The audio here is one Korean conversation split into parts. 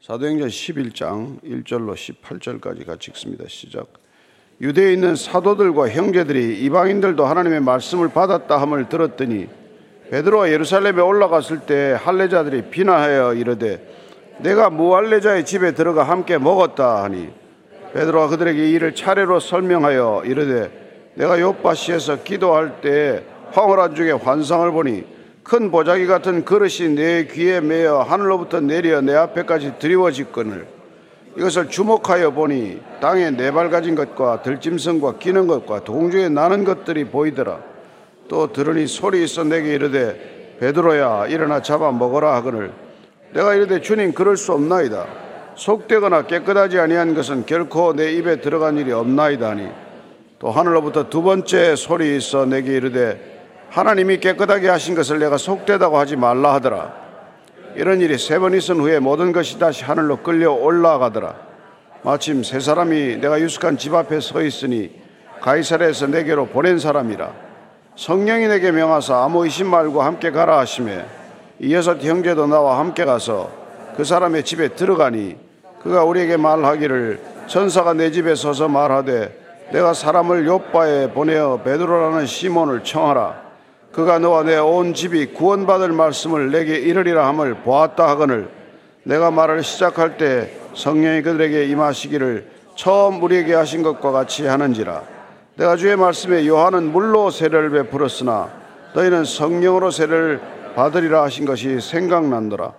사도행전 11장 1절로 18절까지 같이 읽습니다. 시작. 유대에 있는 사도들과 형제들이 이방인들도 하나님의 말씀을 받았다 함을 들었더니 베드로가 예루살렘에 올라갔을 때 할례자들이 비난하여 이르되 내가 무할례자의 집에 들어가 함께 먹었다 하니 베드로가 그들에게 이를 차례로 설명하여 이르되 내가 요바시에서 기도할 때 황홀한 중에 환상을 보니 큰 보자기 같은 그릇이 내 귀에 매어 하늘로부터 내려 내 앞에까지 드리워지거늘. 이것을 주목하여 보니 땅에 네 발 가진 것과 들짐승과 기는 것과 동중에 나는 것들이 보이더라. 또 들으니 소리 있어 내게 이르되 베드로야 일어나 잡아 먹어라 하거늘. 내가 이르되 주님 그럴 수 없나이다. 속되거나 깨끗하지 아니한 것은 결코 내 입에 들어간 일이 없나이다 하니. 또 하늘로부터 두 번째 소리 있어 내게 이르되 하나님이 깨끗하게 하신 것을 내가 속되다고 하지 말라 하더라. 이런 일이 세 번 있은 후에 모든 것이 다시 하늘로 끌려 올라가더라. 마침 세 사람이 내가 유숙한 집 앞에 서 있으니 가이사랴에서 내게로 보낸 사람이라. 성령이 내게 명하사 아무 의심 말고 함께 가라 하심에 이 여섯 형제도 나와 함께 가서 그 사람의 집에 들어가니 그가 우리에게 말하기를 천사가 내 집에 서서 말하되 내가 사람을 요바에 보내어 베드로라는 시몬을 청하라. 그가 너와 내 온 집이 구원받을 말씀을 내게 이르리라 함을 보았다 하거늘 내가 말을 시작할 때 성령이 그들에게 임하시기를 처음 우리에게 하신 것과 같이 하는지라. 내가 주의 말씀에 요한은 물로 세례를 베풀었으나 너희는 성령으로 세례를 받으리라 하신 것이 생각난더라.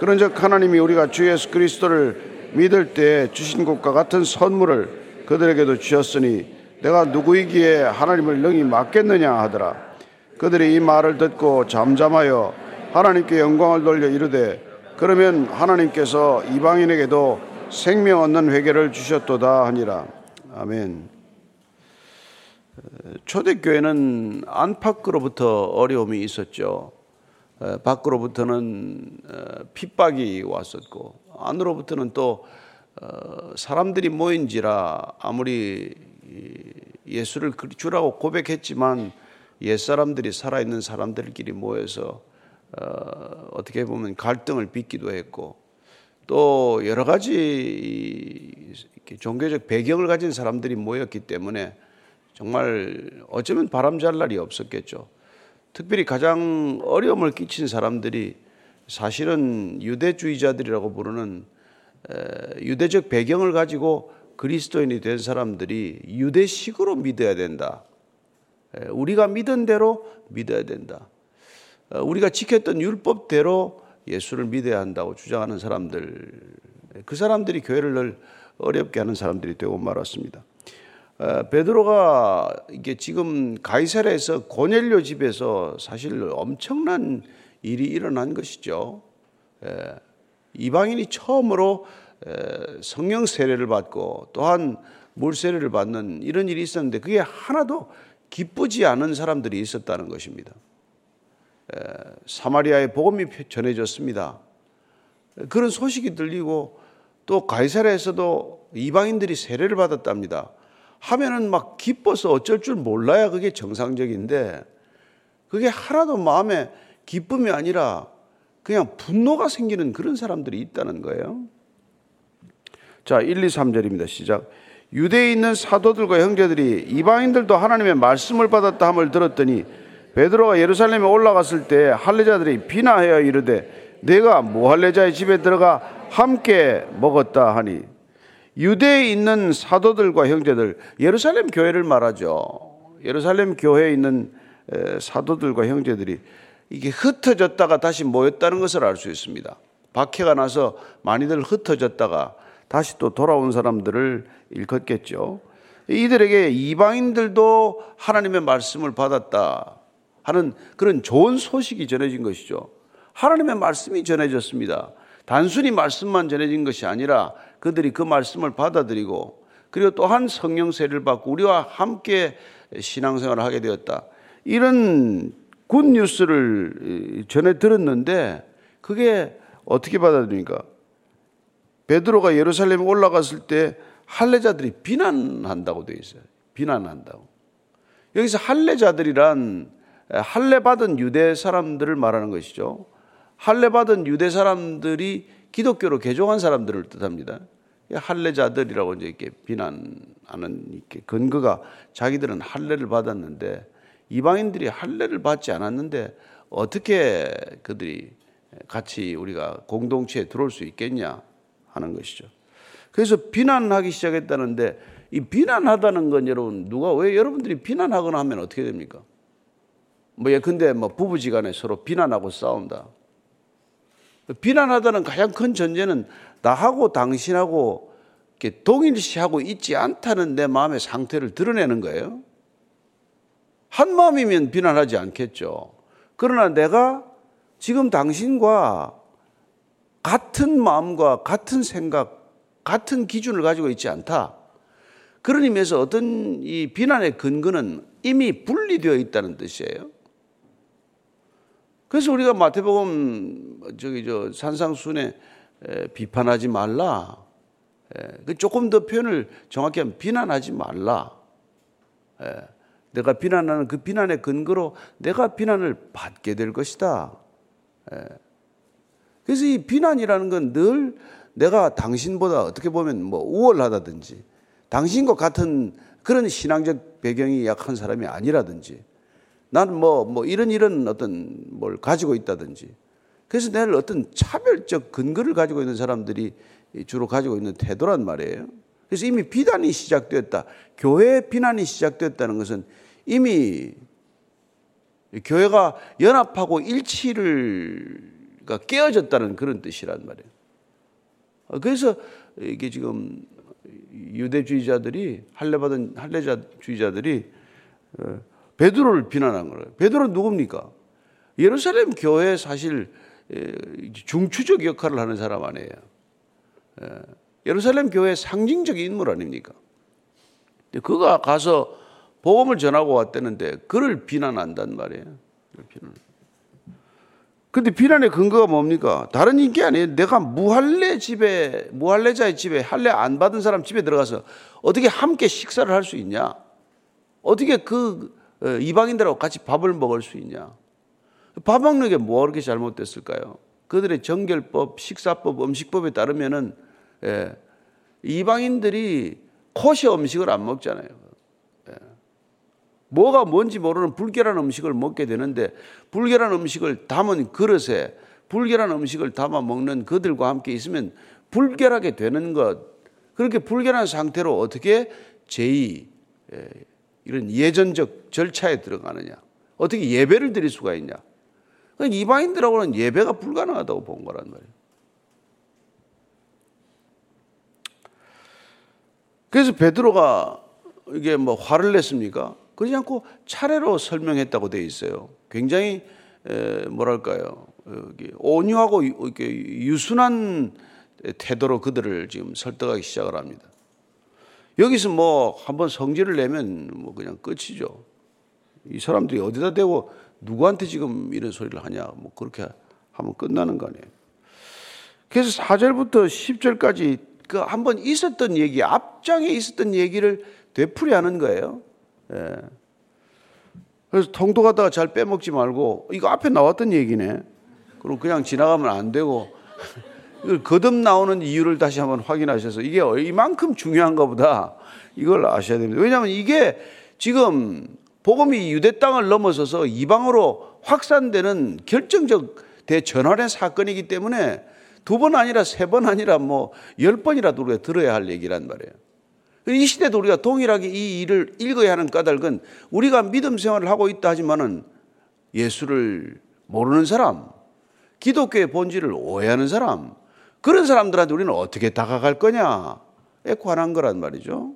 그런즉 하나님이 우리가 주 예수 그리스도를 믿을 때 주신 것과 같은 선물을 그들에게도 주셨으니 내가 누구이기에 하나님을 능히 맡겠느냐 하더라 그들이 이 말을 듣고 잠잠하여 하나님께 영광을 돌려 이르되 그러면 하나님께서 이방인에게도 생명 얻는 회개를 주셨도다 하니라. 아멘. 초대교회는 안팎으로부터 어려움이 있었죠. 밖으로부터는 핍박이 왔었고 안으로부터는 또 어, 사람들이 모인지라 아무리 예수를 주라고 고백했지만 옛사람들이 살아있는 사람들끼리 모여서 어, 어떻게 보면 갈등을 빚기도 했고 또 여러 가지 종교적 배경을 가진 사람들이 모였기 때문에 정말 어쩌면 바람잘 날이 없었겠죠. 특별히 가장 어려움을 끼친 사람들이 사실은 유대주의자들이라고 부르는 유대적 배경을 가지고 그리스도인이 된 사람들이 유대식으로 믿어야 된다. 우리가 믿은 대로 믿어야 된다. 어, 우리가 지켰던 율법대로 예수를 믿어야 한다고 주장하는 사람들, 그 사람들이 교회를 늘 어렵게 하는 사람들이 되고 말았습니다. 어, 베드로가 이게 지금 가이사라에서 고넬료 집에서 사실 엄청난 일이 일어난 것이죠. 이방인이 처음으로 성령 세례를 받고 또한 물 세례를 받는 이런 일이 있었는데 그게 하나도 기쁘지 않은 사람들이 있었다는 것입니다. 사마리아의 복음이 전해졌습니다. 그런 소식이 들리고 또 가이사라에서도 이방인들이 세례를 받았답니다. 하면은 막 기뻐서 어쩔 줄 몰라야 그게 정상적인데 그게 하나도 마음에 기쁨이 아니라 그냥 분노가 생기는 그런 사람들이 있다는 거예요. 자, 1, 2, 3절입니다. 시작. 유대에 있는 사도들과 형제들이 이방인들도 하나님의 말씀을 받았다 함을 들었더니 베드로가 예루살렘에 올라갔을 때 할례자들이 비나하여 이르되 내가 무할례자의 집에 들어가 함께 먹었다 하니 유대에 있는 사도들과 형제들 예루살렘 교회를 말하죠. 예루살렘 교회에 있는 사도들과 형제들이 이게 흩어졌다가 다시 모였다는 것을 알 수 있습니다. 박해가 나서 많이들 흩어졌다가 다시 또 돌아온 사람들을 일컫겠죠. 이들에게 이방인들도 하나님의 말씀을 받았다 하는 그런 좋은 소식이 전해진 것이죠. 하나님의 말씀이 전해졌습니다. 단순히 말씀만 전해진 것이 아니라 그들이 그 말씀을 받아들이고 그리고 또한 성령 세를 받고 우리와 함께 신앙생활을 하게 되었다. 이런 good news를 전해 들었는데 그게 어떻게 받아들입니까? 베드로가 예루살렘에 올라갔을 때 할례자들이 비난한다고 되어 있어요. 비난한다고. 여기서 할례자들이란 할례 받은 유대 사람들을 말하는 것이죠. 할례 받은 유대 사람들이 기독교로 개종한 사람들을 뜻합니다. 할례자들이라고 이제 이렇게 비난하는 이렇게 근거가 자기들은 할례를 받았는데 이방인들이 할례를 받지 않았는데 어떻게 그들이 같이 우리가 공동체에 들어올 수 있겠냐 하는 것이죠. 그래서 비난하기 시작했다는데 이 비난하다는 건 여러분 누가 왜 여러분들이 비난하거나 하면 어떻게 됩니까? 뭐 예컨대 뭐 부부지간에 서로 비난하고 싸운다. 비난하다는 가장 큰 전제는 나하고 당신하고 이렇게 동일시하고 있지 않다는 내 마음의 상태를 드러내는 거예요. 한 마음이면 비난하지 않겠죠. 그러나 내가 지금 당신과 같은 마음과 같은 생각, 같은 기준을 가지고 있지 않다. 그런 의미에서 어떤 이 비난의 근거는 이미 분리되어 있다는 뜻이에요. 그래서 우리가 마태복음 저기 저 산상순에 비판하지 말라. 그 조금 더 표현을 정확히 하면 비난하지 말라. 내가 비난하는 그 비난의 근거로 내가 비난을 받게 될 것이다. 그래서 이 비난이라는 건 늘 내가 당신보다 어떻게 보면 뭐 우월하다든지 당신과 같은 그런 신앙적 배경이 약한 사람이 아니라든지 나는 뭐, 뭐 이런 이런 어떤 뭘 가지고 있다든지. 그래서 내를 어떤 차별적 근거를 가지고 있는 사람들이 주로 가지고 있는 태도란 말이에요. 그래서 이미 비난이 시작되었다. 교회 비난이 시작되었다는 것은 이미 교회가 연합하고 일치를 그러니까 깨어졌다는 그런 뜻이란 말이에요. 그래서 이게 지금 유대주의자들이 할례받은 할례자주의자들이 어, 베드로를 비난한 거예요. 베드로는 누굽니까? 예루살렘 교회 사실 중추적 역할을 하는 사람 아니에요. 예루살렘 교회 상징적인 인물 아닙니까? 그가 가서 복음을 전하고 왔다는데 그를 비난한단 말이에요. 비난. 근데 비난의 근거가 뭡니까? 다른 인기 아니에요. 내가 무할례 집에, 무할례자의 집에 할례 안 받은 사람 집에 들어가서 어떻게 함께 식사를 할 수 있냐? 어떻게 그 어, 이방인들하고 같이 밥을 먹을 수 있냐? 밥 먹는 게 뭐가 그렇게 잘못됐을까요? 그들의 정결법, 식사법, 음식법에 따르면은 예, 이방인들이 코시 음식을 안 먹잖아요. 예. 뭐가 뭔지 모르는 불결한 음식을 먹게 되는데 불결한 음식을 담은 그릇에 불결한 음식을 담아 먹는 그들과 함께 있으면 불결하게 되는 것. 그렇게 불결한 상태로 어떻게 제2 예, 이런 예전적 절차에 들어가느냐? 어떻게 예배를 드릴 수가 있냐? 그러니까 이방인들하고는 예배가 불가능하다고 본 거란 말이에요. 그래서 베드로가 이게 뭐 화를 냈습니까? 그러지 않고 차례로 설명했다고 돼 있어요. 굉장히 에, 뭐랄까요? 온유하고 유순한 태도로 그들을 지금 설득하기 시작을 합니다. 여기서 뭐 한번 성질을 내면 뭐 그냥 끝이죠. 이 사람들이 어디다 대고 누구한테 지금 이런 소리를 하냐. 뭐 그렇게 하면 끝나는 거 아니에요. 그래서 4절부터 10절까지 그 한번 있었던 얘기, 앞장에 있었던 얘기를 되풀이하는 거예요. 예. 그래서 통독하다가 잘 빼먹지 말고 이거 앞에 나왔던 얘기네. 그럼 그냥 지나가면 안 되고 거듭 나오는 이유를 다시 한번 확인하셔서 이게 이만큼 중요한가 보다 이걸 아셔야 됩니다. 왜냐하면 이게 지금 복음이 유대 땅을 넘어서서 이방으로 확산되는 결정적 대전환의 사건이기 때문에 두 번 아니라 세 번 아니라 뭐 열 번이라도 우리가 들어야 할 얘기란 말이에요. 이 시대도 우리가 동일하게 이 일을 읽어야 하는 까닭은 우리가 믿음 생활을 하고 있다 하지만은 예수를 모르는 사람, 기독교의 본질을 오해하는 사람, 그런 사람들한테 우리는 어떻게 다가갈 거냐에 관한 거란 말이죠.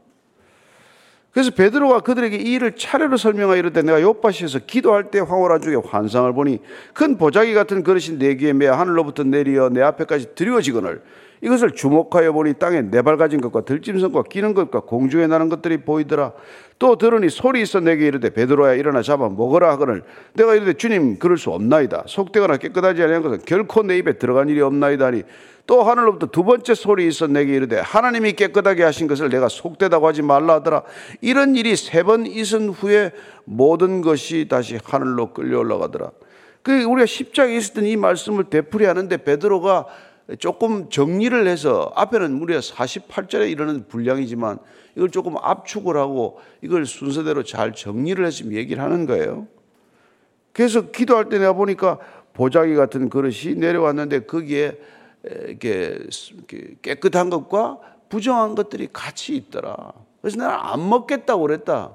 그래서 베드로가 그들에게 이 일을 차례로 설명하여 이르되 내가 요파시에서 기도할 때 황홀한 중에 환상을 보니 큰 보자기 같은 그릇이 내 귀에 매 하늘로부터 내리어 내 앞에까지 드리워지거늘 이것을 주목하여 보니 땅에 네 발가진 것과 들짐승과 끼는 것과 공중에 나는 것들이 보이더라. 또 들으니 소리 있어 내게 이르되 베드로야 일어나 잡아 먹으라 하거늘 내가 이르되 주님 그럴 수 없나이다. 속되거나 깨끗하지 아니한 것은 결코 내 입에 들어간 일이 없나이다니 또 하늘로부터 두 번째 소리 있어 내게 이르되 하나님이 깨끗하게 하신 것을 내가 속되다고 하지 말라 하더라. 이런 일이 세 번 있은 후에 모든 것이 다시 하늘로 끌려 올라가더라. 그 우리가 십장에 있었던 이 말씀을 되풀이하는데 베드로가 조금 정리를 해서 앞에는 무려 48절에 이르는 분량이지만 이걸 조금 압축을 하고 이걸 순서대로 잘 정리를 해서 얘기를 하는 거예요. 그래서 기도할 때 내가 보니까 보자기 같은 그릇이 내려왔는데 거기에 이렇게 깨끗한 것과 부정한 것들이 같이 있더라. 그래서 나는 안 먹겠다고 그랬다.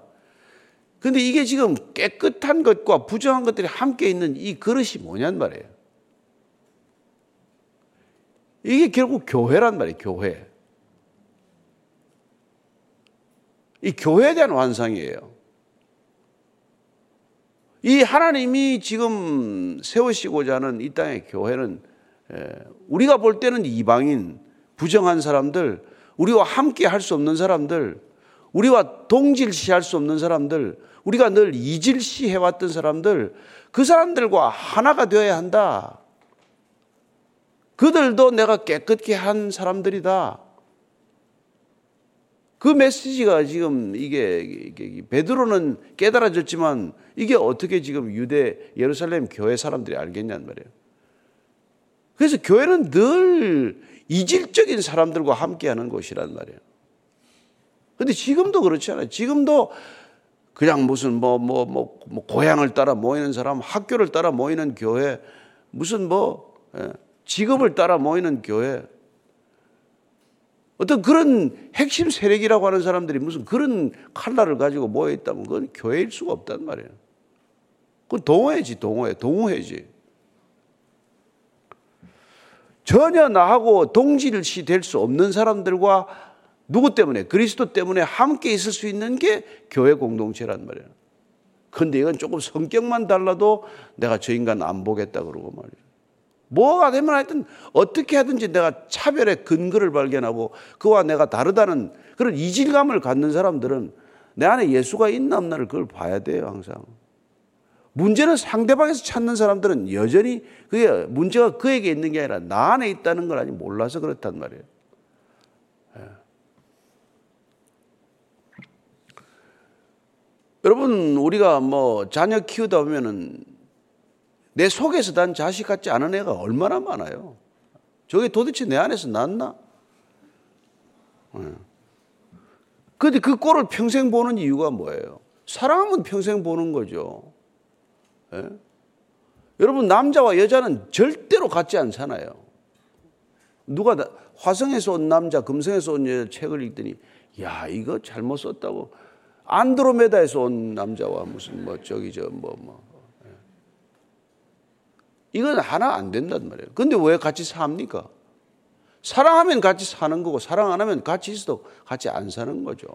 근데 이게 지금 깨끗한 것과 부정한 것들이 함께 있는 이 그릇이 뭐냔 말이에요. 이게 결국 교회란 말이에요, 교회. 이 교회에 대한 완성이에요. 이 하나님이 지금 세우시고자 하는 이 땅의 교회는 우리가 볼 때는 이방인, 부정한 사람들, 우리와 함께 할 수 없는 사람들, 우리와 동질시할 수 없는 사람들, 우리가 늘 이질시 해왔던 사람들, 그 사람들과 하나가 되어야 한다. 그들도 내가 깨끗게 한 사람들이다. 그 메시지가 지금 이게, 베드로는 깨달아졌지만 이게 어떻게 지금 유대 예루살렘 교회 사람들이 알겠냐는 말이에요. 그래서 교회는 늘 이질적인 사람들과 함께하는 곳이란 말이에요. 근데 지금도 그렇지 않아요. 지금도 그냥 무슨 뭐, 뭐, 뭐, 뭐, 고향을 따라 모이는 사람, 학교를 따라 모이는 교회, 무슨 뭐, 예, 직업을 따라 모이는 교회, 어떤 그런 핵심 세력이라고 하는 사람들이 무슨 그런 칼날을 가지고 모여 있다면 그건 교회일 수가 없단 말이에요. 그건 동호회지, 동호회, 동호회지. 전혀 나하고 동질시 될 수 없는 사람들과 누구 때문에? 그리스도 때문에 함께 있을 수 있는 게 교회 공동체란 말이에요. 근데 이건 조금 성격만 달라도 내가 저 인간 안 보겠다 그러고 말이에요. 뭐가 되면 하여튼 어떻게 하든지 내가 차별의 근거를 발견하고 그와 내가 다르다는 그런 이질감을 갖는 사람들은 내 안에 예수가 있나 없나를 그걸 봐야 돼요, 항상. 문제는 상대방에서 찾는 사람들은 여전히 그게 문제가 그에게 있는 게 아니라 나 안에 있다는 걸 아직 몰라서 그렇단 말이에요. 예. 여러분, 우리가 뭐 자녀 키우다 보면은 내 속에서 난 자식 같지 않은 애가 얼마나 많아요. 저게 도대체 내 안에서 났나? 그런데 그 꼴을 평생 보는 이유가 뭐예요? 사랑하면 평생 보는 거죠. 예? 여러분, 남자와 여자는 절대로 같지 않잖아요. 누가 화성에서 온 남자, 금성에서 온 여자 책을 읽더니, 야, 이거 잘못 썼다고. 안드로메다에서 온 남자와 무슨 뭐 저기 저뭐 뭐. 이건 하나 안 된단 말이에요. 근데 왜 같이 삽니까? 사랑하면 같이 사는 거고 사랑 안 하면 같이 있어도 같이 안 사는 거죠.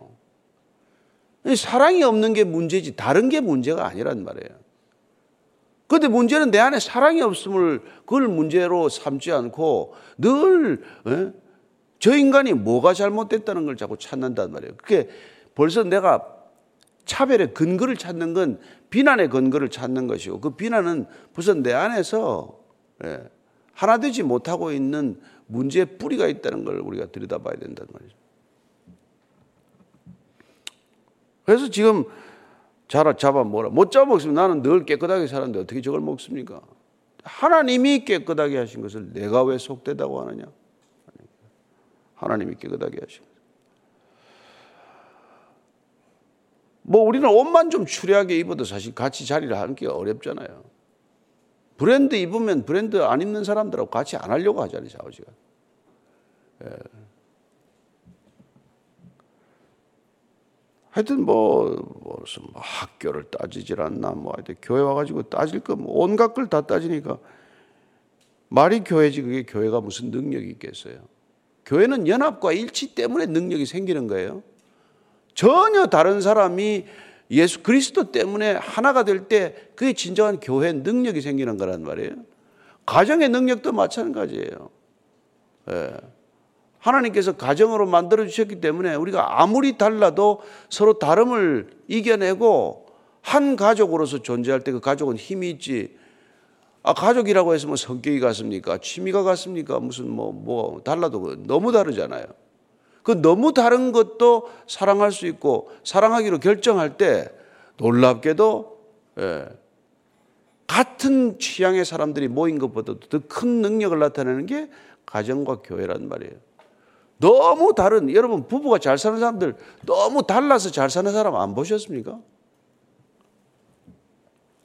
사랑이 없는 게 문제지 다른 게 문제가 아니란 말이에요. 근데 문제는 내 안에 사랑이 없음을 그걸 문제로 삼지 않고 늘저 예? 인간이 뭐가 잘못됐다는 걸 자꾸 찾는단 말이에요. 그게 벌써 내가 차별의 근거를 찾는 건 비난의 근거를 찾는 것이고 그 비난은 벌써 내 안에서 예, 하나 되지 못하고 있는 문제의 뿌리가 있다는 걸 우리가 들여다봐야 된단 말이죠. 그래서 지금 자라 잡아 뭐라 못 잡아 먹으면 나는 늘 깨끗하게 살았는데 어떻게 저걸 먹습니까? 하나님이 깨끗하게 하신 것을 내가 왜 속되다고 하느냐? 하나님이 깨끗하게 하신 뭐 우리는 옷만 좀 추리하게 입어도 사실 같이 자리를 하기 어렵잖아요. 브랜드 입으면 브랜드 안 입는 사람들하고 같이 안 하려고 하잖아요, 샤오지가. 예. 하여튼 뭐, 무슨 뭐 학교를 따지질 않나, 뭐 하여튼 교회 와가지고 따질 거, 뭐 온갖 걸 다 따지니까 말이 교회지 그게 교회가 무슨 능력이 있겠어요. 교회는 연합과 일치 때문에 능력이 생기는 거예요. 전혀 다른 사람이 예수 그리스도 때문에 하나가 될 때 그게 진정한 교회 능력이 생기는 거란 말이에요. 가정의 능력도 마찬가지예요. 예. 하나님께서 가정으로 만들어 주셨기 때문에 우리가 아무리 달라도 서로 다름을 이겨내고 한 가족으로서 존재할 때 그 가족은 힘이 있지. 아, 가족이라고 해서 뭐 성격이 같습니까? 취미가 같습니까? 무슨 뭐, 뭐, 달라도 그 너무 다르잖아요. 그 너무 다른 것도 사랑할 수 있고 사랑하기로 결정할 때 놀랍게도 예, 같은 취향의 사람들이 모인 것보다도 더 큰 능력을 나타내는 게 가정과 교회란 말이에요. 너무 다른 여러분 부부가 잘 사는 사람들 너무 달라서 잘 사는 사람 안 보셨습니까?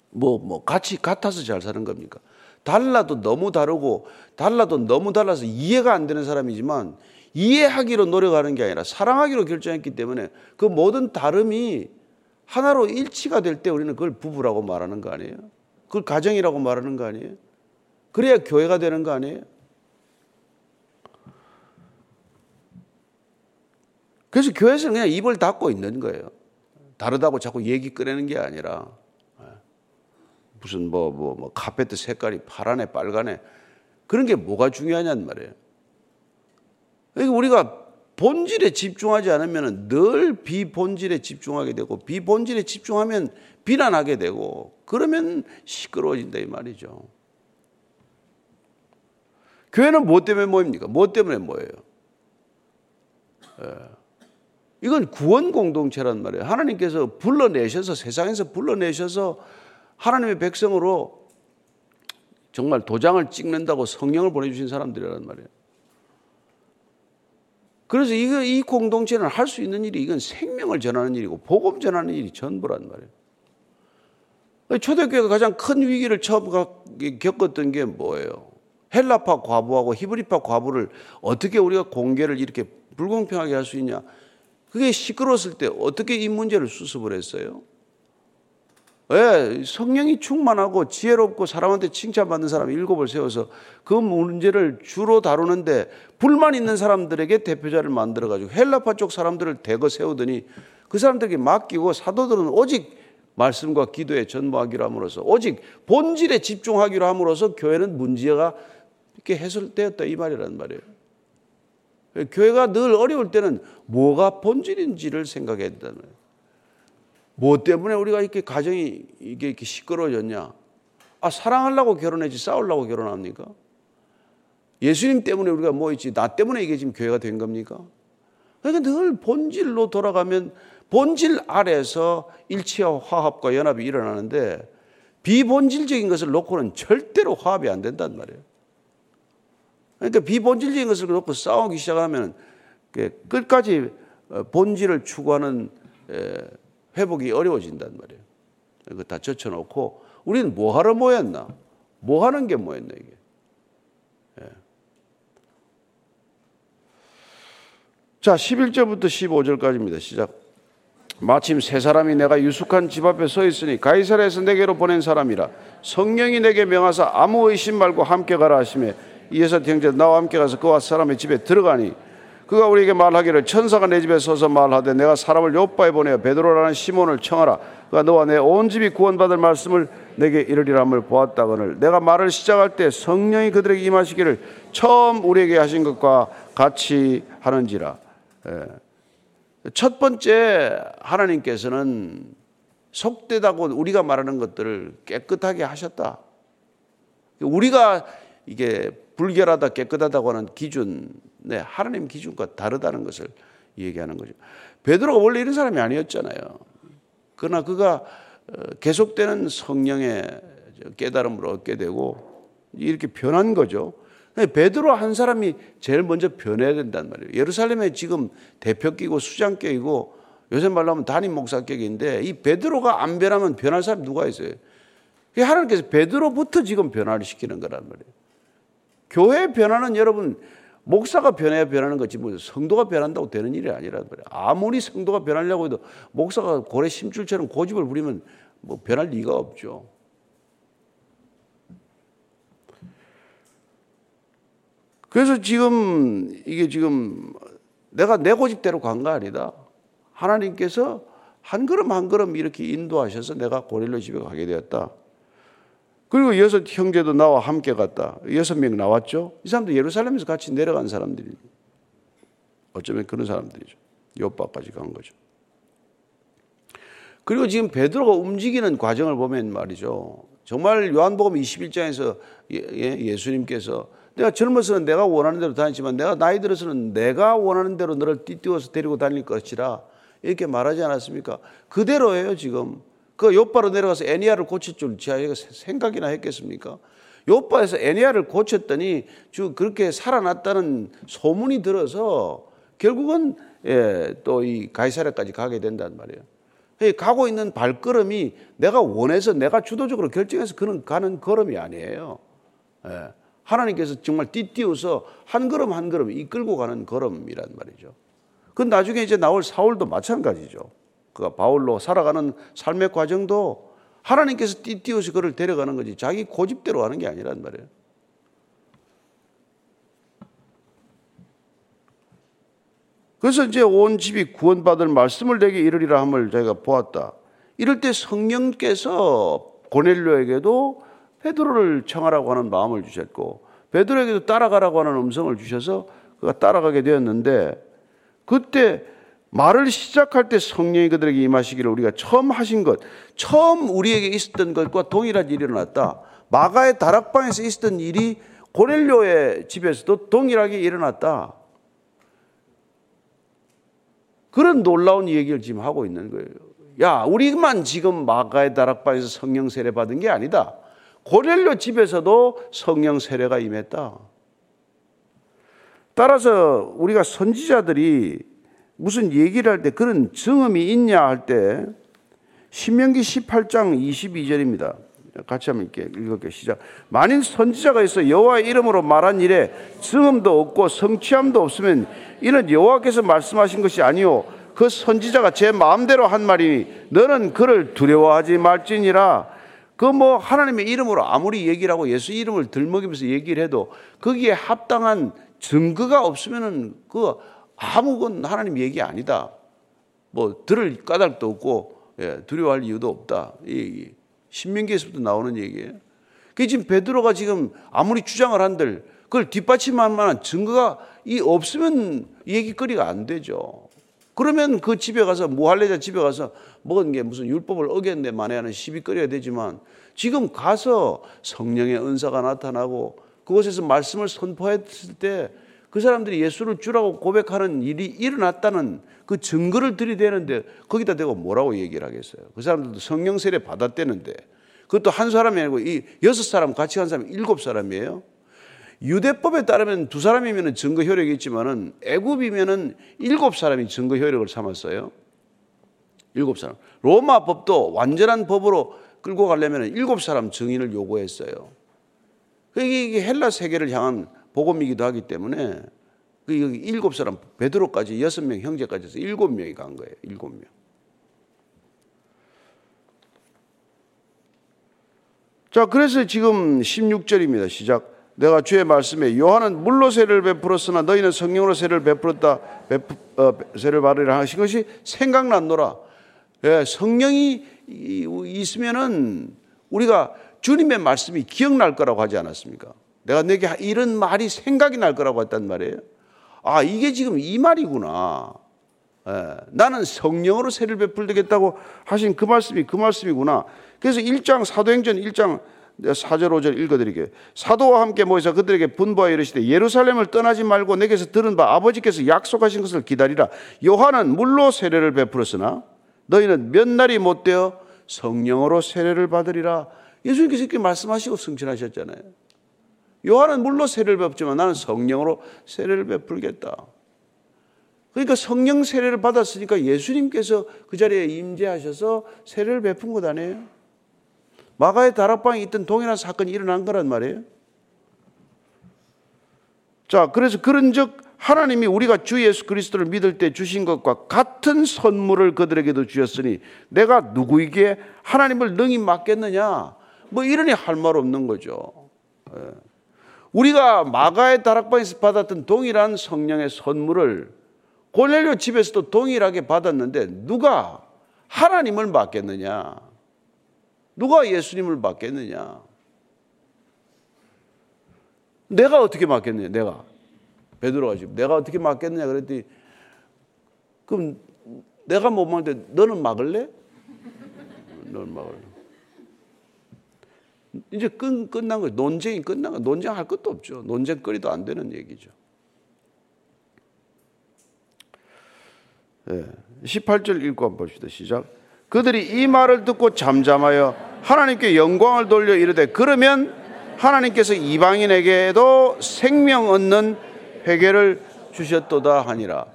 뭐, 뭐, 같이 같아서 잘 사는 겁니까? 달라도 너무 다르고, 달라도 너무 달라서 이해가 안 되는 사람이지만, 이해하기로 노력하는 게 아니라 사랑하기로 결정했기 때문에 그 모든 다름이 하나로 일치가 될 때 우리는 그걸 부부라고 말하는 거 아니에요? 그걸 가정이라고 말하는 거 아니에요? 그래야 교회가 되는 거 아니에요? 그래서 교회에서는 그냥 입을 닫고 있는 거예요. 다르다고 자꾸 얘기 꺼내는 게 아니라 예. 무슨 뭐, 뭐, 뭐, 카페트 색깔이 파란에 빨간에 그런 게 뭐가 중요하냔 말이에요. 그러니까 우리가 본질에 집중하지 않으면 늘 비본질에 집중하게 되고 비본질에 집중하면 비난하게 되고 그러면 시끄러워진다 이 말이죠. 교회는 뭐 때문에 모입니까? 뭐 때문에 모여요? 예. 이건 구원 공동체란 말이에요. 하나님께서 불러내셔서 세상에서 불러내셔서 하나님의 백성으로 정말 도장을 찍는다고 성령을 보내주신 사람들이란 말이에요. 그래서 이거, 이 공동체는 할 수 있는 일이 이건 생명을 전하는 일이고 복음 전하는 일이 전부란 말이에요. 초대교회가 가장 큰 위기를 처음 겪었던 게 뭐예요? 헬라파 과부하고 히브리파 과부를 어떻게 우리가 공개를 이렇게 불공평하게 할 수 있냐? 그게 시끄러웠을 때 어떻게 이 문제를 수습을 했어요? 왜 성령이 충만하고 지혜롭고 사람한테 칭찬받는 사람 일곱을 세워서 그 문제를 주로 다루는데 불만 있는 사람들에게 대표자를 만들어 가지고 헬라파 쪽 사람들을 대거 세우더니 그 사람들에게 맡기고 사도들은 오직 말씀과 기도에 전무하기로 함으로써 오직 본질에 집중하기로 함으로써 교회는 문제가 이렇게 해설되었다 이 말이란 말이에요. 교회가 늘 어려울 때는 뭐가 본질인지를 생각해야 된다는 거예요. 뭐 때문에 우리가 이렇게 가정이 이게 이렇게 시끄러워졌냐? 아, 사랑하려고 결혼했지 싸우려고 결혼합니까? 예수님 때문에 우리가 모였지 나 때문에 이게 지금 교회가 된 겁니까? 그러니까 늘 본질로 돌아가면 본질 아래서 일치와 화합과 연합이 일어나는데 비본질적인 것을 놓고는 절대로 화합이 안 된단 말이에요. 그러니까 비본질적인 것을 놓고 싸우기 시작하면 끝까지 어, 본질을 추구하는 회복이 어려워진단 말이에요. 이거 다 젖혀놓고 우리는 뭐 하러 모였나? 뭐 하는 게 뭐였나 이게? 예. 자, 11절부터 15절까지입니다. 시작. 마침 세 사람이 내가 유숙한 집 앞에 서 있으니 가이사랴에서 내게로 보낸 사람이라 성령이 내게 명하사 아무 의심 말고 함께 가라 하시매 이에서 형제 나와 함께 가서 그와 사람의 집에 들어가니 그가 우리에게 말하기를 천사가 내 집에 서서 말하되 내가 사람을 요바에 보내어 베드로라는 시몬을 청하라. 그가 너와 내 온 집이 구원받을 말씀을 내게 이르리라 함을 보았다거늘 내가 말을 시작할 때 성령이 그들에게 임하시기를 처음 우리에게 하신 것과 같이 하는지라. 예. 첫 번째 하나님께서는 속되다고 우리가 말하는 것들을 깨끗하게 하셨다. 우리가 이게 불결하다 깨끗하다고 하는 기준, 네, 하나님 기준과 다르다는 것을 얘기하는 거죠. 베드로가 원래 이런 사람이 아니었잖아요. 그러나 그가 어, 계속되는 성령의 깨달음을 얻게 되고 이렇게 변한 거죠. 베드로 한 사람이 제일 먼저 변해야 된단 말이에요. 예루살렘에 지금 대표 끼고 수장 껴이고 요새 말로 하면 담임 목사 격인데 이 베드로가 안 변하면 변할 사람이 누가 있어요? 하나님께서 베드로부터 지금 변화를 시키는 거란 말이에요. 교회 변화는 여러분 목사가 변해야 변하는 거지 뭐 성도가 변한다고 되는 일이 아니란 말이에요. 아무리 성도가 변하려고 해도 목사가 고래 심줄처럼 고집을 부리면 뭐 변할 리가 없죠. 그래서 지금 이게 지금 내가 내 고집대로 간 거 아니다. 하나님께서 한 걸음 한 걸음 이렇게 인도하셔서 내가 고릴로 집에 가게 되었다. 그리고 여섯 형제도 나와 함께 갔다. 여섯 명 나왔죠. 이 사람도 예루살렘에서 같이 내려간 사람들이 어쩌면 그런 사람들이죠. 요바까지 간 거죠. 그리고 지금 베드로가 움직이는 과정을 보면 말이죠. 정말 요한복음 21장에서 예, 수님께서 내가 젊어서는 내가 원하는 대로 다녔지만 내가 나이 들어서는 내가 원하는 대로 너를 띠띠워서 데리고 다닐 것이라 이렇게 말하지 않았습니까? 그대로예요, 지금. 그 옆바로 내려가서 애니아를 고칠 줄 제가 생각이나 했겠습니까? 요빠에서 에니아를 고쳤더니 주 그렇게 살아났다는 소문이 들어서 결국은 예, 또 이 가이사랴까지 가게 된단 말이에요. 가고 있는 발걸음이 내가 원해서 내가 주도적으로 결정해서 그는 가는 걸음이 아니에요. 예. 하나님께서 정말 띠띠어서 한 걸음 한 걸음 이끌고 가는 걸음이란 말이죠. 그 나중에 이제 나올 사울도 마찬가지죠. 그가 바울로 살아가는 삶의 과정도 하나님께서 띠띠어서 그를 데려가는 거지 자기 고집대로 하는 게 아니란 말이에요. 그래서 이제 온 집이 구원받을 말씀을 내게 이르리라 함을 저희가 보았다. 이럴 때 성령께서 고넬료에게도 베드로를 청하라고 하는 마음을 주셨고 베드로에게도 따라가라고 하는 음성을 주셔서 그가 따라가게 되었는데 그때 말을 시작할 때 성령이 그들에게 임하시기를 우리가 처음 하신 것, 처음 우리에게 있었던 것과 동일한 일이 일어났다. 마가의 다락방에서 있었던 일이 고넬료의 집에서도 동일하게 일어났다. 그런 놀라운 얘기를 지금 하고 있는 거예요. 야, 우리만 지금 마가의 다락방에서 성령 세례 받은 게 아니다. 고넬료 집에서도 성령 세례가 임했다. 따라서 우리가 선지자들이 무슨 얘기를 할 때 그런 증언이 있냐 할 때 신명기 18장 22절입니다. 같이 한번 읽을게요. 시작. 만일 선지자가 있어 여호와의 이름으로 말한 일에 증언도 없고 성취함도 없으면 이는 여호와께서 말씀하신 것이 아니요 그 선지자가 제 마음대로 한 말이니 너는 그를 두려워하지 말지니라. 그 뭐 하나님의 이름으로 아무리 얘기를 하고 예수 이름을 들먹이면서 얘기를 해도 거기에 합당한 증거가 없으면은 그 아무건 하나님 얘기 아니다. 뭐 들을 까닭도 없고 예, 두려워할 이유도 없다. 이 신명기에서부터 나오는 얘기예요. 그 지금 베드로가 지금 아무리 주장을 한들 그걸 뒷받침할 만한 증거가 이 없으면 얘기거리가 안 되죠. 그러면 그 집에 가서 무할례자 집에 가서 먹은 게 무슨 율법을 어겼네 만에 하는 시비거리가 되지만 지금 가서 성령의 은사가 나타나고 그곳에서 말씀을 선포했을 때 그 사람들이 예수를 주라고 고백하는 일이 일어났다는 그 증거를 들이대는데 거기다 대고 뭐라고 얘기를 하겠어요? 그 사람들도 성령 세례 받았대는데 그것도 한 사람이 아니고 이 여섯 사람 같이 간 사람이 일곱 사람이에요. 유대법에 따르면 두 사람이면 증거 효력이 있지만은 애굽이면은 일곱 사람이 증거 효력을 삼았어요. 일곱 사람. 로마 법도 완전한 법으로 끌고 가려면 일곱 사람 증인을 요구했어요. 이게 헬라 세계를 향한 복음이기도 하기 때문에 그 일곱 사람 베드로까지 여섯 명 형제까지 해서 일곱 명이 간 거예요. 일곱 명. 자, 그래서 지금 16절입니다. 시작. 내가 주의 말씀에 요한은 물로 세를 베풀었으나 너희는 성령으로 세를 베풀었다 베푸, 어, 세를 받으라 하신 것이 생각났노라. 예, 성령이 있으면은 우리가 주님의 말씀이 기억날 거라고 하지 않았습니까? 내가 내게 이런 말이 생각이 날 거라고 했단 말이에요. 아, 이게 지금 이 말이구나. 예, 나는 성령으로 세를 베풀겠다고 하신 그 말씀이 그 말씀이구나. 그래서 1장 사도행전 1장 4절 5절 읽어드릴게요. 사도와 함께 모여서 그들에게 분부하여 이르시되 예루살렘을 떠나지 말고 내게서 들은 바 아버지께서 약속하신 것을 기다리라. 요한은 물로 세례를 베풀었으나 너희는 몇 날이 못 되어 성령으로 세례를 받으리라. 예수님께서 이렇게 말씀하시고 승천하셨잖아요. 요한은 물로 세례를 베풀지만 나는 성령으로 세례를 베풀겠다. 그러니까 성령 세례를 받았으니까 예수님께서 그 자리에 임재하셔서 세례를 베푼 것 아니에요? 마가의 다락방에 있던 동일한 사건이 일어난 거란 말이에요. 자, 그래서 그런 즉 하나님이 우리가 주 예수 그리스도를 믿을 때 주신 것과 같은 선물을 그들에게도 주셨으니 내가 누구에게 하나님을 능히 맡겠느냐? 뭐 이러니 할 말 없는 거죠. 예. 우리가 마가의 다락방에서 받았던 동일한 성령의 선물을 고넬료 집에서도 동일하게 받았는데 누가 하나님을 맡겠느냐? 누가 예수님을 맡겠느냐? 내가 어떻게 맡겠느냐? 내가 베드로가 지금 내가 어떻게 맡겠느냐 그랬더니 그럼 내가 못 막는데 너는 막을래? 너는 막을래? 이제 끝, 끝난 거예요. 논쟁이 끝난 거예요. 논쟁할 것도 없죠. 논쟁거리도 안 되는 얘기죠. 네. 18절 읽고 한번 봅시다. 시작. 그들이 이 말을 듣고 잠잠하여 하나님께 영광을 돌려 이르되 그러면 하나님께서 이방인에게도 생명 얻는 회개를 주셨도다 하니라.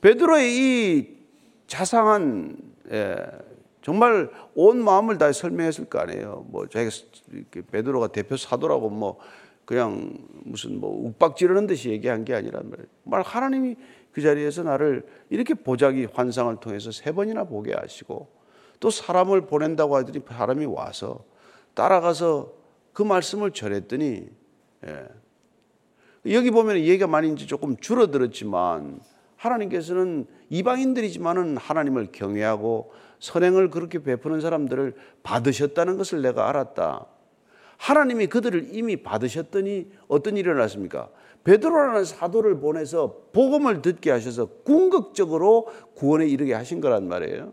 베드로의 이 자상한 예, 정말 온 마음을 다 설명했을 거 아니에요. 뭐 자기가 베드로가 대표 사도라고 뭐 그냥 무슨 뭐 욱박 지르는 듯이 얘기한 게 아니란 말이에요. 말 하나님이 그 자리에서 나를 이렇게 보자기 환상을 통해서 세 번이나 보게 하시고 또 사람을 보낸다고 하더니 사람이 와서 따라가서 그 말씀을 전했더니 예. 여기 보면 얘기가 많이 이제 조금 줄어들었지만 하나님께서는 이방인들이지만은 하나님을 경외하고 선행을 그렇게 베푸는 사람들을 받으셨다는 것을 내가 알았다. 하나님이 그들을 이미 받으셨더니 어떤 일이 일어났습니까? 베드로라는 사도를 보내서 복음을 듣게 하셔서 궁극적으로 구원에 이르게 하신 거란 말이에요.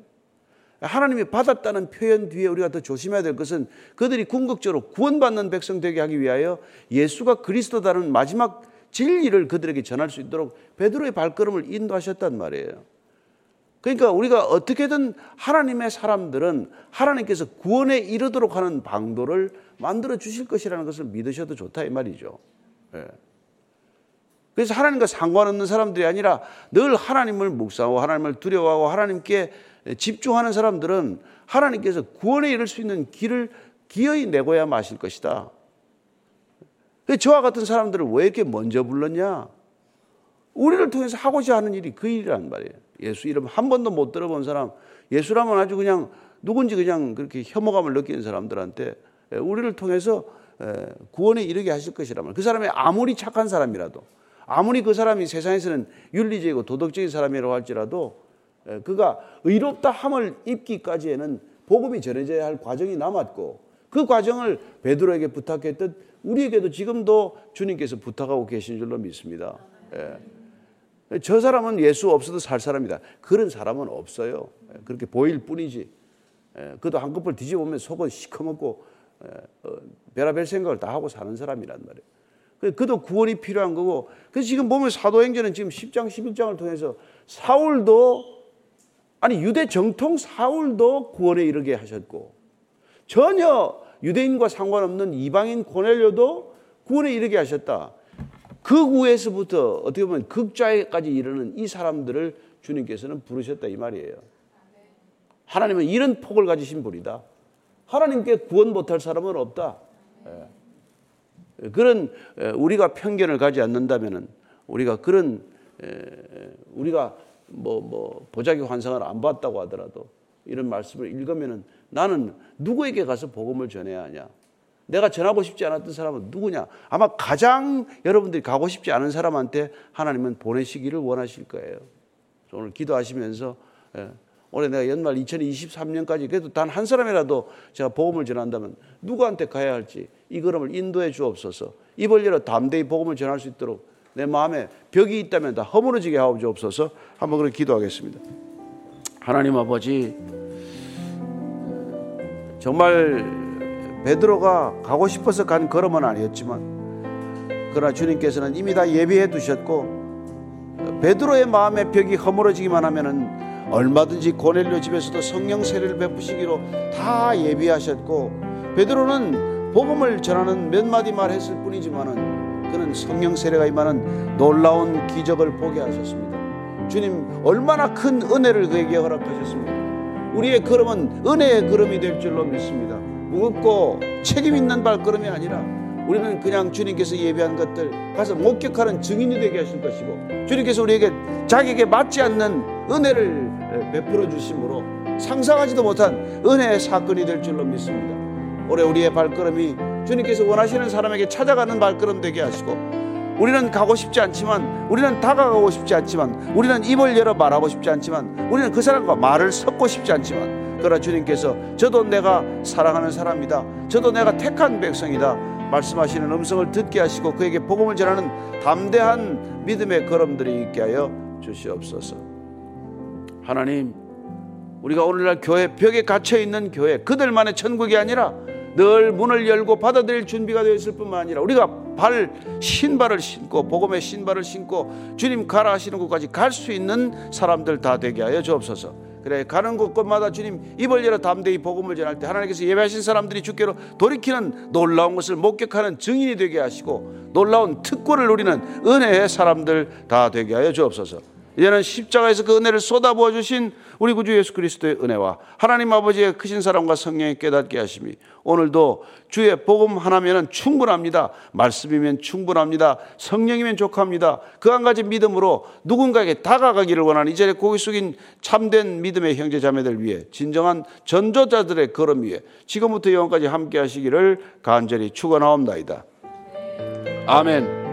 하나님이 받았다는 표현 뒤에 우리가 더 조심해야 될 것은 그들이 궁극적으로 구원받는 백성 되게 하기 위하여 예수가 그리스도다는 마지막 진리를 그들에게 전할 수 있도록 베드로의 발걸음을 인도하셨단 말이에요. 그러니까 우리가 어떻게든 하나님의 사람들은 하나님께서 구원에 이르도록 하는 방도를 만들어 주실 것이라는 것을 믿으셔도 좋다 이 말이죠. 예. 그래서 하나님과 상관없는 사람들이 아니라 늘 하나님을 묵상하고 하나님을 두려워하고 하나님께 집중하는 사람들은 하나님께서 구원에 이를 수 있는 길을 기어이 내고야 마실 것이다. 저와 같은 사람들을 왜 이렇게 먼저 불렀냐? 우리를 통해서 하고자 하는 일이 그 일이란 말이에요. 예수 이름 한 번도 못 들어본 사람, 예수라면 아주 그냥 누군지 그냥 그렇게 혐오감을 느끼는 사람들한테 우리를 통해서 구원에 이르게 하실 것이라면 그 사람이 아무리 착한 사람이라도 아무리 그 사람이 세상에서는 윤리적이고 도덕적인 사람이라고 할지라도 그가 의롭다 함을 입기까지에는 복음이 전해져야 할 과정이 남았고 그 과정을 베드로에게 부탁했듯 우리에게도 지금도 주님께서 부탁하고 계신 줄로 믿습니다. 예. 저 사람은 예수 없어도 살 사람이다. 그런 사람은 없어요. 그렇게 보일 뿐이지. 예. 그도 한꺼풀 뒤집으면 속은 시커멓고 예. 어, 생각을 다 하고 사는 사람이란 말이에요. 그도 구원이 필요한 거고. 그래서 지금 보면 사도행전은 지금 10장, 11장을 통해서 사울도 아니 유대 정통 사울도 구원에 이르게 하셨고 전혀 유대인과 상관없는 이방인 고넬료도 구원에 이르게 하셨다. 그 구에서부터 어떻게 보면 극자에까지 이르는 이 사람들을 주님께서는 부르셨다 이 말이에요. 하나님은 이런 폭을 가지신 분이다. 하나님께 구원 못할 사람은 없다. 예. 그런 우리가 편견을 가지 않는다면은 우리가 그런 우리가 뭐, 뭐, 보자기 환상을 안 봤다고 하더라도 이런 말씀을 읽으면은 나는 누구에게 가서 복음을 전해야 하냐? 내가 전하고 싶지 않았던 사람은 누구냐? 아마 가장 여러분들이 가고 싶지 않은 사람한테 하나님은 보내시기를 원하실 거예요. 오늘 기도하시면서 예, 올해 내가 연말 2023년까지 그래도 단 한 사람이라도 제가 복음을 전한다면 누구한테 가야 할지 이 걸음을 인도해 주옵소서. 입을 열어 담대히 복음을 전할 수 있도록 내 마음에 벽이 있다면 다 허물어지게 하옵소서 한번 그렇게 기도하겠습니다. 하나님 아버지 정말 베드로가 가고 싶어서 간 걸음은 아니었지만 그러나 주님께서는 이미 다 예비해 두셨고 베드로의 마음의 벽이 허물어지기만 하면은 얼마든지 고넬료 집에서도 성령 세례를 베푸시기로 다 예비하셨고 베드로는 복음을 전하는 몇 마디 말했을 뿐이지만은 그는 성령 세례가 임하는 놀라운 기적을 보게 하셨습니다. 주님 얼마나 큰 은혜를 그에게 허락하셨습니까? 우리의 걸음은 은혜의 걸음이 될 줄로 믿습니다. 무겁고 책임 있는 발걸음이 아니라 우리는 그냥 주님께서 예비한 것들 가서 목격하는 증인이 되게 하실 것이고 주님께서 우리에게 자기에게 맞지 않는 은혜를 베풀어 주심으로 상상하지도 못한 은혜의 사건이 될 줄로 믿습니다. 올해 우리의 발걸음이 주님께서 원하시는 사람에게 찾아가는 발걸음 되게 하시고 우리는 가고 싶지 않지만 우리는 다가가고 싶지 않지만 우리는 입을 열어 말하고 싶지 않지만 우리는 그 사람과 말을 섞고 싶지 않지만 그러나 주님께서 저도 내가 사랑하는 사람이다. 저도 내가 택한 백성이다. 말씀하시는 음성을 듣게 하시고 그에게 복음을 전하는 담대한 믿음의 걸음들이 있게 하여 주시옵소서. 하나님 우리가 오늘날 교회 벽에 갇혀 있는 교회 그들만의 천국이 아니라 늘 문을 열고 받아들일 준비가 되어 있을 뿐만 아니라 우리가 발 신발을 신고 복음의 신발을 신고 주님 가라 하시는 곳까지 갈 수 있는 사람들 다 되게 하여 주옵소서. 그래 가는 곳곳마다 주님 입을 열어 담대히 복음을 전할 때 하나님께서 예배하신 사람들이 주께로 돌이키는 놀라운 것을 목격하는 증인이 되게 하시고 놀라운 특권을 누리는 은혜의 사람들 다 되게 하여 주옵소서. 이제는 십자가에서 그 은혜를 쏟아부어 주신 우리 구주 예수 그리스도의 은혜와 하나님 아버지의 크신 사랑과 성령의 깨닫게 하심이 오늘도 주의 복음 하나면은 충분합니다. 말씀이면 충분합니다. 성령이면 족합니다. 그 한 가지 믿음으로 누군가에게 다가가기를 원하는 이 자리에 고개 숙인 참된 믿음의 형제 자매들 위해 진정한 전조자들의 걸음 위에 지금부터 영원까지 함께 하시기를 간절히 축원하옵나이다. 아멘.